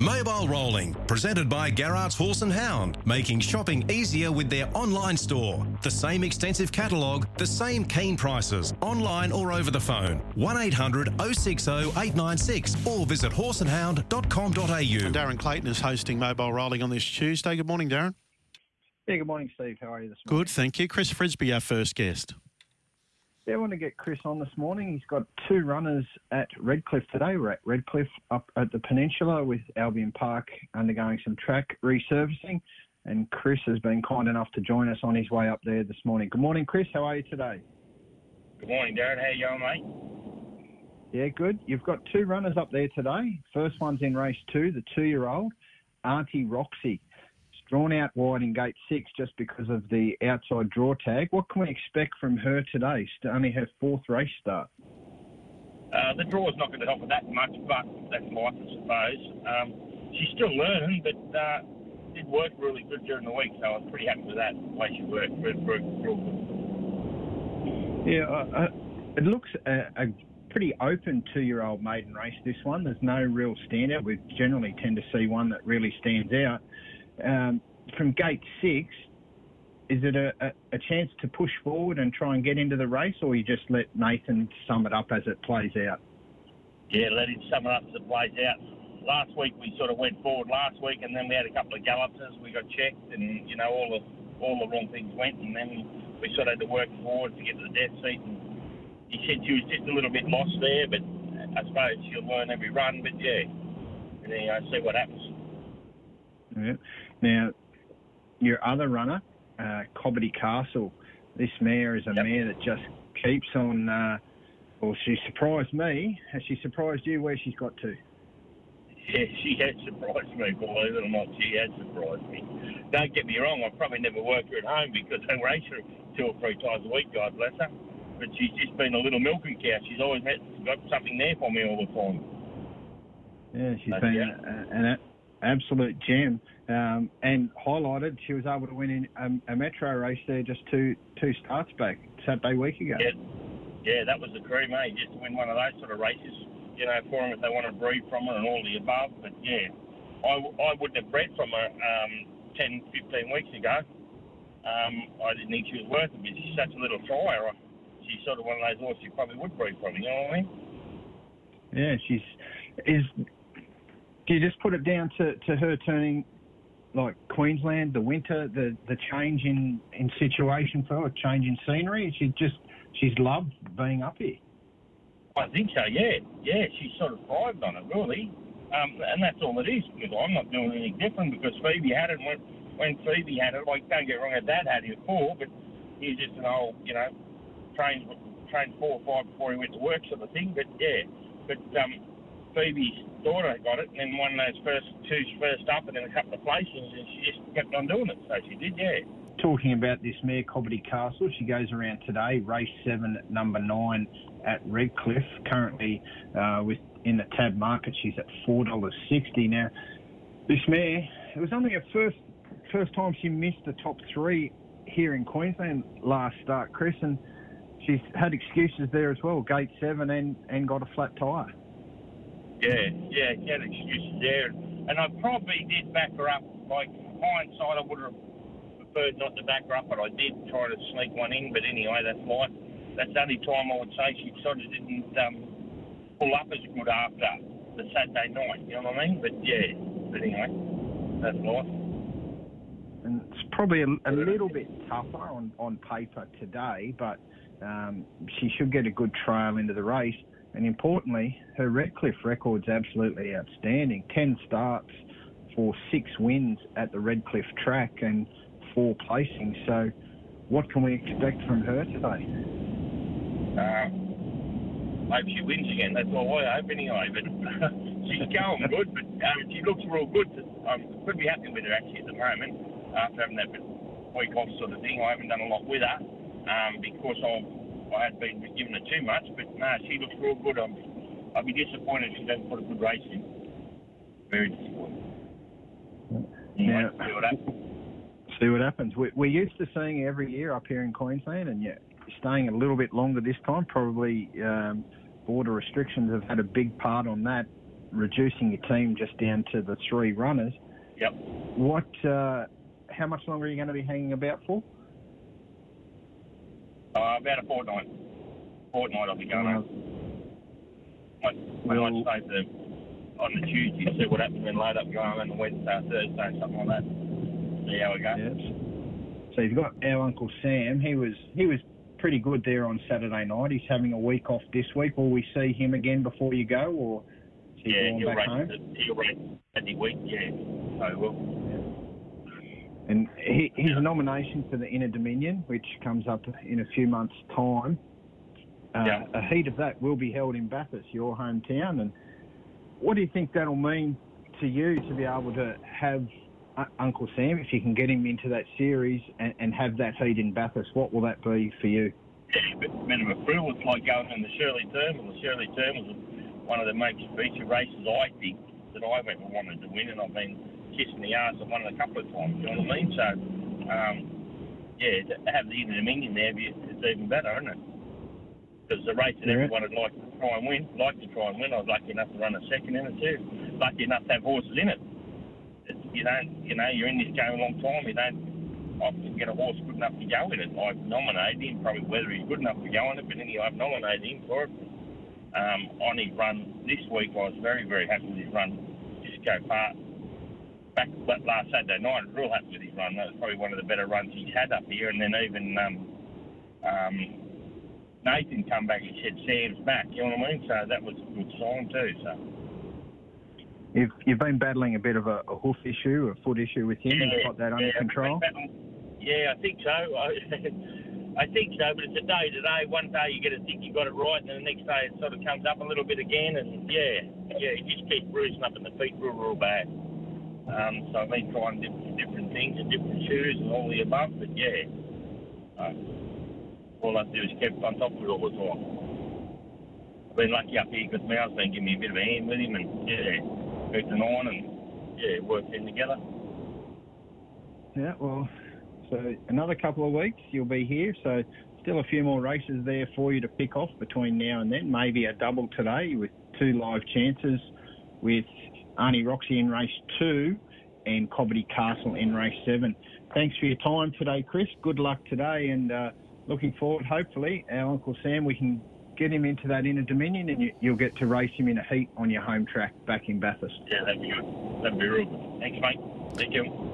Mobile Rolling, presented by Garrard's Horse and Hound, making shopping easier with their online store. The same extensive catalogue, the same keen prices, online or over the phone. 1800 060 896 or visit horseandhound.com.au. Darren Clayton is hosting Mobile Rolling on this Tuesday. Good morning, Darren. Yeah, good morning, Steve. How are you this morning? Good, thank you. Chris Frisby, our first guest. Yeah, I want to get Chris on this morning. He's got two runners at Redcliffe today. We're at Redcliffe up at the peninsula with Albion Park undergoing some track resurfacing. And Chris has been kind enough to join us on his way up there this morning. Good morning, Chris. How are you today? Good morning, Darren. How you going, mate? Yeah, good. You've got two runners up there today. First one's in race two, the two-year-old, Auntie Roxy drawn out wide in gate six just because of the outside draw tag. What can we expect from her today? Only her fourth race start. Uh, the draw is not going to help her that much, but that's life, I suppose. Um, she's still learning, but uh, did work really good during the week, so I was pretty happy with that, the way she worked. Real, real good. Yeah, uh, uh, it looks a, a pretty open two-year-old maiden race, this one. There's no real standout. We generally tend to see one that really stands out um, from gate six, is it a, a, a, chance to push forward and try and get into the race, or you just let Nathan sum it up as it plays out? Yeah, let him sum it up as it plays out. Last week we sort of went forward last week, and then we had a couple of gallops as we got checked, and you know all the all the wrong things went, and then we sort of had to work forward to get to the death seat. And he said she was just a little bit lost there, but I suppose she'll learn every run. But yeah, and then I see what happens. Yeah. Now, your other runner, uh, Cobbity Castle, this mare is a yep. mare that just keeps on. Uh, well, she surprised me. Has she surprised you where she's got to? Yeah, she has surprised me, believe it or not. She has surprised me. Don't get me wrong, I probably never worked her at home because I race her two or three times a week, God bless her. But she's just been a little milking cow. She's always had, got something there for me all the time. Yeah, she's has been a, an absolute gem. Um, and highlighted, she was able to win in a, a, metro race there just two two starts back Saturday week ago. Yeah, yeah, that was the crew, mate. Just to win one of those sort of races, you know, for them if they want to breed from her and all the above. But yeah, I, I wouldn't have bred from her um, 10, 15 weeks ago. Um, I didn't think she was worth it, but she's such a little flyer. She's sort of one of those horses you probably would breed from. You know what I mean? Yeah, she's is do you just put it down to, to her turning like Queensland, the winter, the, the change in, in situation for her, change in scenery? She just she's loved being up here. I think so. Yeah, yeah. She sort of thrived on it really, um, and that's all it is. Because I'm not doing anything different. Because Phoebe had it when when Phoebe had it. Like don't get wrong, her dad had it before, but he's just an old, you know, trained trained four or five before he went to work sort of thing. But yeah, but um, Phoebe's daughter got it, and won those first two first up, and then a couple of places, and she just kept on doing it. So she did, yeah. Talking about this mare, Cobbity Castle, she goes around today, race seven, at number nine at Redcliffe. Currently, uh, with in the tab market, she's at four dollars sixty. Now, this mare, it was only her first first time she missed the top three here in Queensland last start, Chris, and she's had excuses there as well. Gate seven and and got a flat tyre. Yeah, yeah, he had excuses there. And I probably did back her up. Like, hindsight, I would have preferred not to back her up, but I did try to sneak one in. But anyway, that's life. That's the only time I would say she sort of didn't um, pull up as good after the Saturday night. You know what I mean? But yeah, but anyway, that's life. And it's probably a, a little bit tougher on, on paper today, but um, she should get a good trail into the race. And importantly, her Redcliffe record's absolutely outstanding. 10 starts for six wins at the Redcliffe track and four placings. So, what can we expect from her today? Uh, hope she wins again. That's all I hope anyway. But she's going good, but um, she looks real good. I'm pretty happy with her actually at the moment after having that week off sort of thing. I haven't done a lot with her um, because of I had been giving her too much, but no, she looks real good. I'm, I'll be disappointed if she doesn't put a good race in. Very disappointed. Yeah. See what happens. See what happens. We, we're used to seeing every year up here in Queensland, and yet staying a little bit longer this time. Probably um, border restrictions have had a big part on that. reducing your team just down to the three runners. Yep. What? Uh, how much longer are you going to be hanging about for? Uh, about a fortnight. Fortnight I'll be going home. I, I well- might stay the, on the Tuesday, to see what happens, then load up, go home on the Wednesday, Thursday, something like that. See how we go. Yes. So you've got our Uncle Sam. He was he was pretty good there on Saturday night. He's having a week off this week. Will we see him again before you go, or is he Yeah, going he'll back race, home? it- he'll race every week, yeah. So we'll, And he, his nomination for the Inter Dominion, which comes up in a few months' time, uh, Yeah. a heat of that will be held in Bathurst, your hometown. And what do you think that'll mean to you to be able to have uh, Uncle Sam, if you can get him into that series and, and have that heat in Bathurst? What will that be for you? yeah, a bit, bit of a thrill. It's like going in the Shirley Terminal. The Shirley Terminal was one of the most feature races, I think, that I've ever wanted to win, and I've been kissing the arse of one a couple of times. You know what I mean? So, um, yeah, to have the Inter Dominion there, it's even better, isn't it? Because the race that Yeah. everyone would like to try and win, like to try and win. I was lucky enough to run a second in it too. Lucky enough to have horses in it. It's, you don't, you know, you're in this game a long time. You don't often get a horse good enough to go in it. I've nominated him, probably whether he's good enough to go in it, but anyway, I've nominated him for it. Um, on his run this week, I was very, very happy with his run. Just go far. Back last Saturday night, real happy with his run. That was probably one of the better runs he's had up here. And then even um, um, Nathan come back and said Sam's back. You know what I mean? So that was a good sign too. So. You've, you've been battling a bit of a, a hoof issue, a foot issue with him. You've got that under yeah, control. Yeah, I think so. I, I think so, but it's a day to day. One day you get to think you got it right, and then the next day it sort of comes up a little bit again, and yeah, yeah, you just keep bruising up in the feet real, real bad. Um, so I've been trying different, different things and different shoes and all the above, but yeah, uh, all I do is keep on top of it all the time. I've been lucky up here because Mal's been giving me a bit of a hand with him, and yeah, keeping on and yeah, working together. Yeah, well, so another couple of weeks you'll be here. So still a few more races there for you to pick off between now and then. Maybe a double today with two live chances with Arnie Roxy in race two and Cobbity Castle in race seven. Thanks for your time today, Chris. Good luck today and uh, looking forward, hopefully, our Uncle Sam, we can get him into that Inter Dominion and you, you'll get to race him in a heat on your home track back in Bathurst. Yeah, that'd be good. That'd be real good. Thanks, mate. Thank you.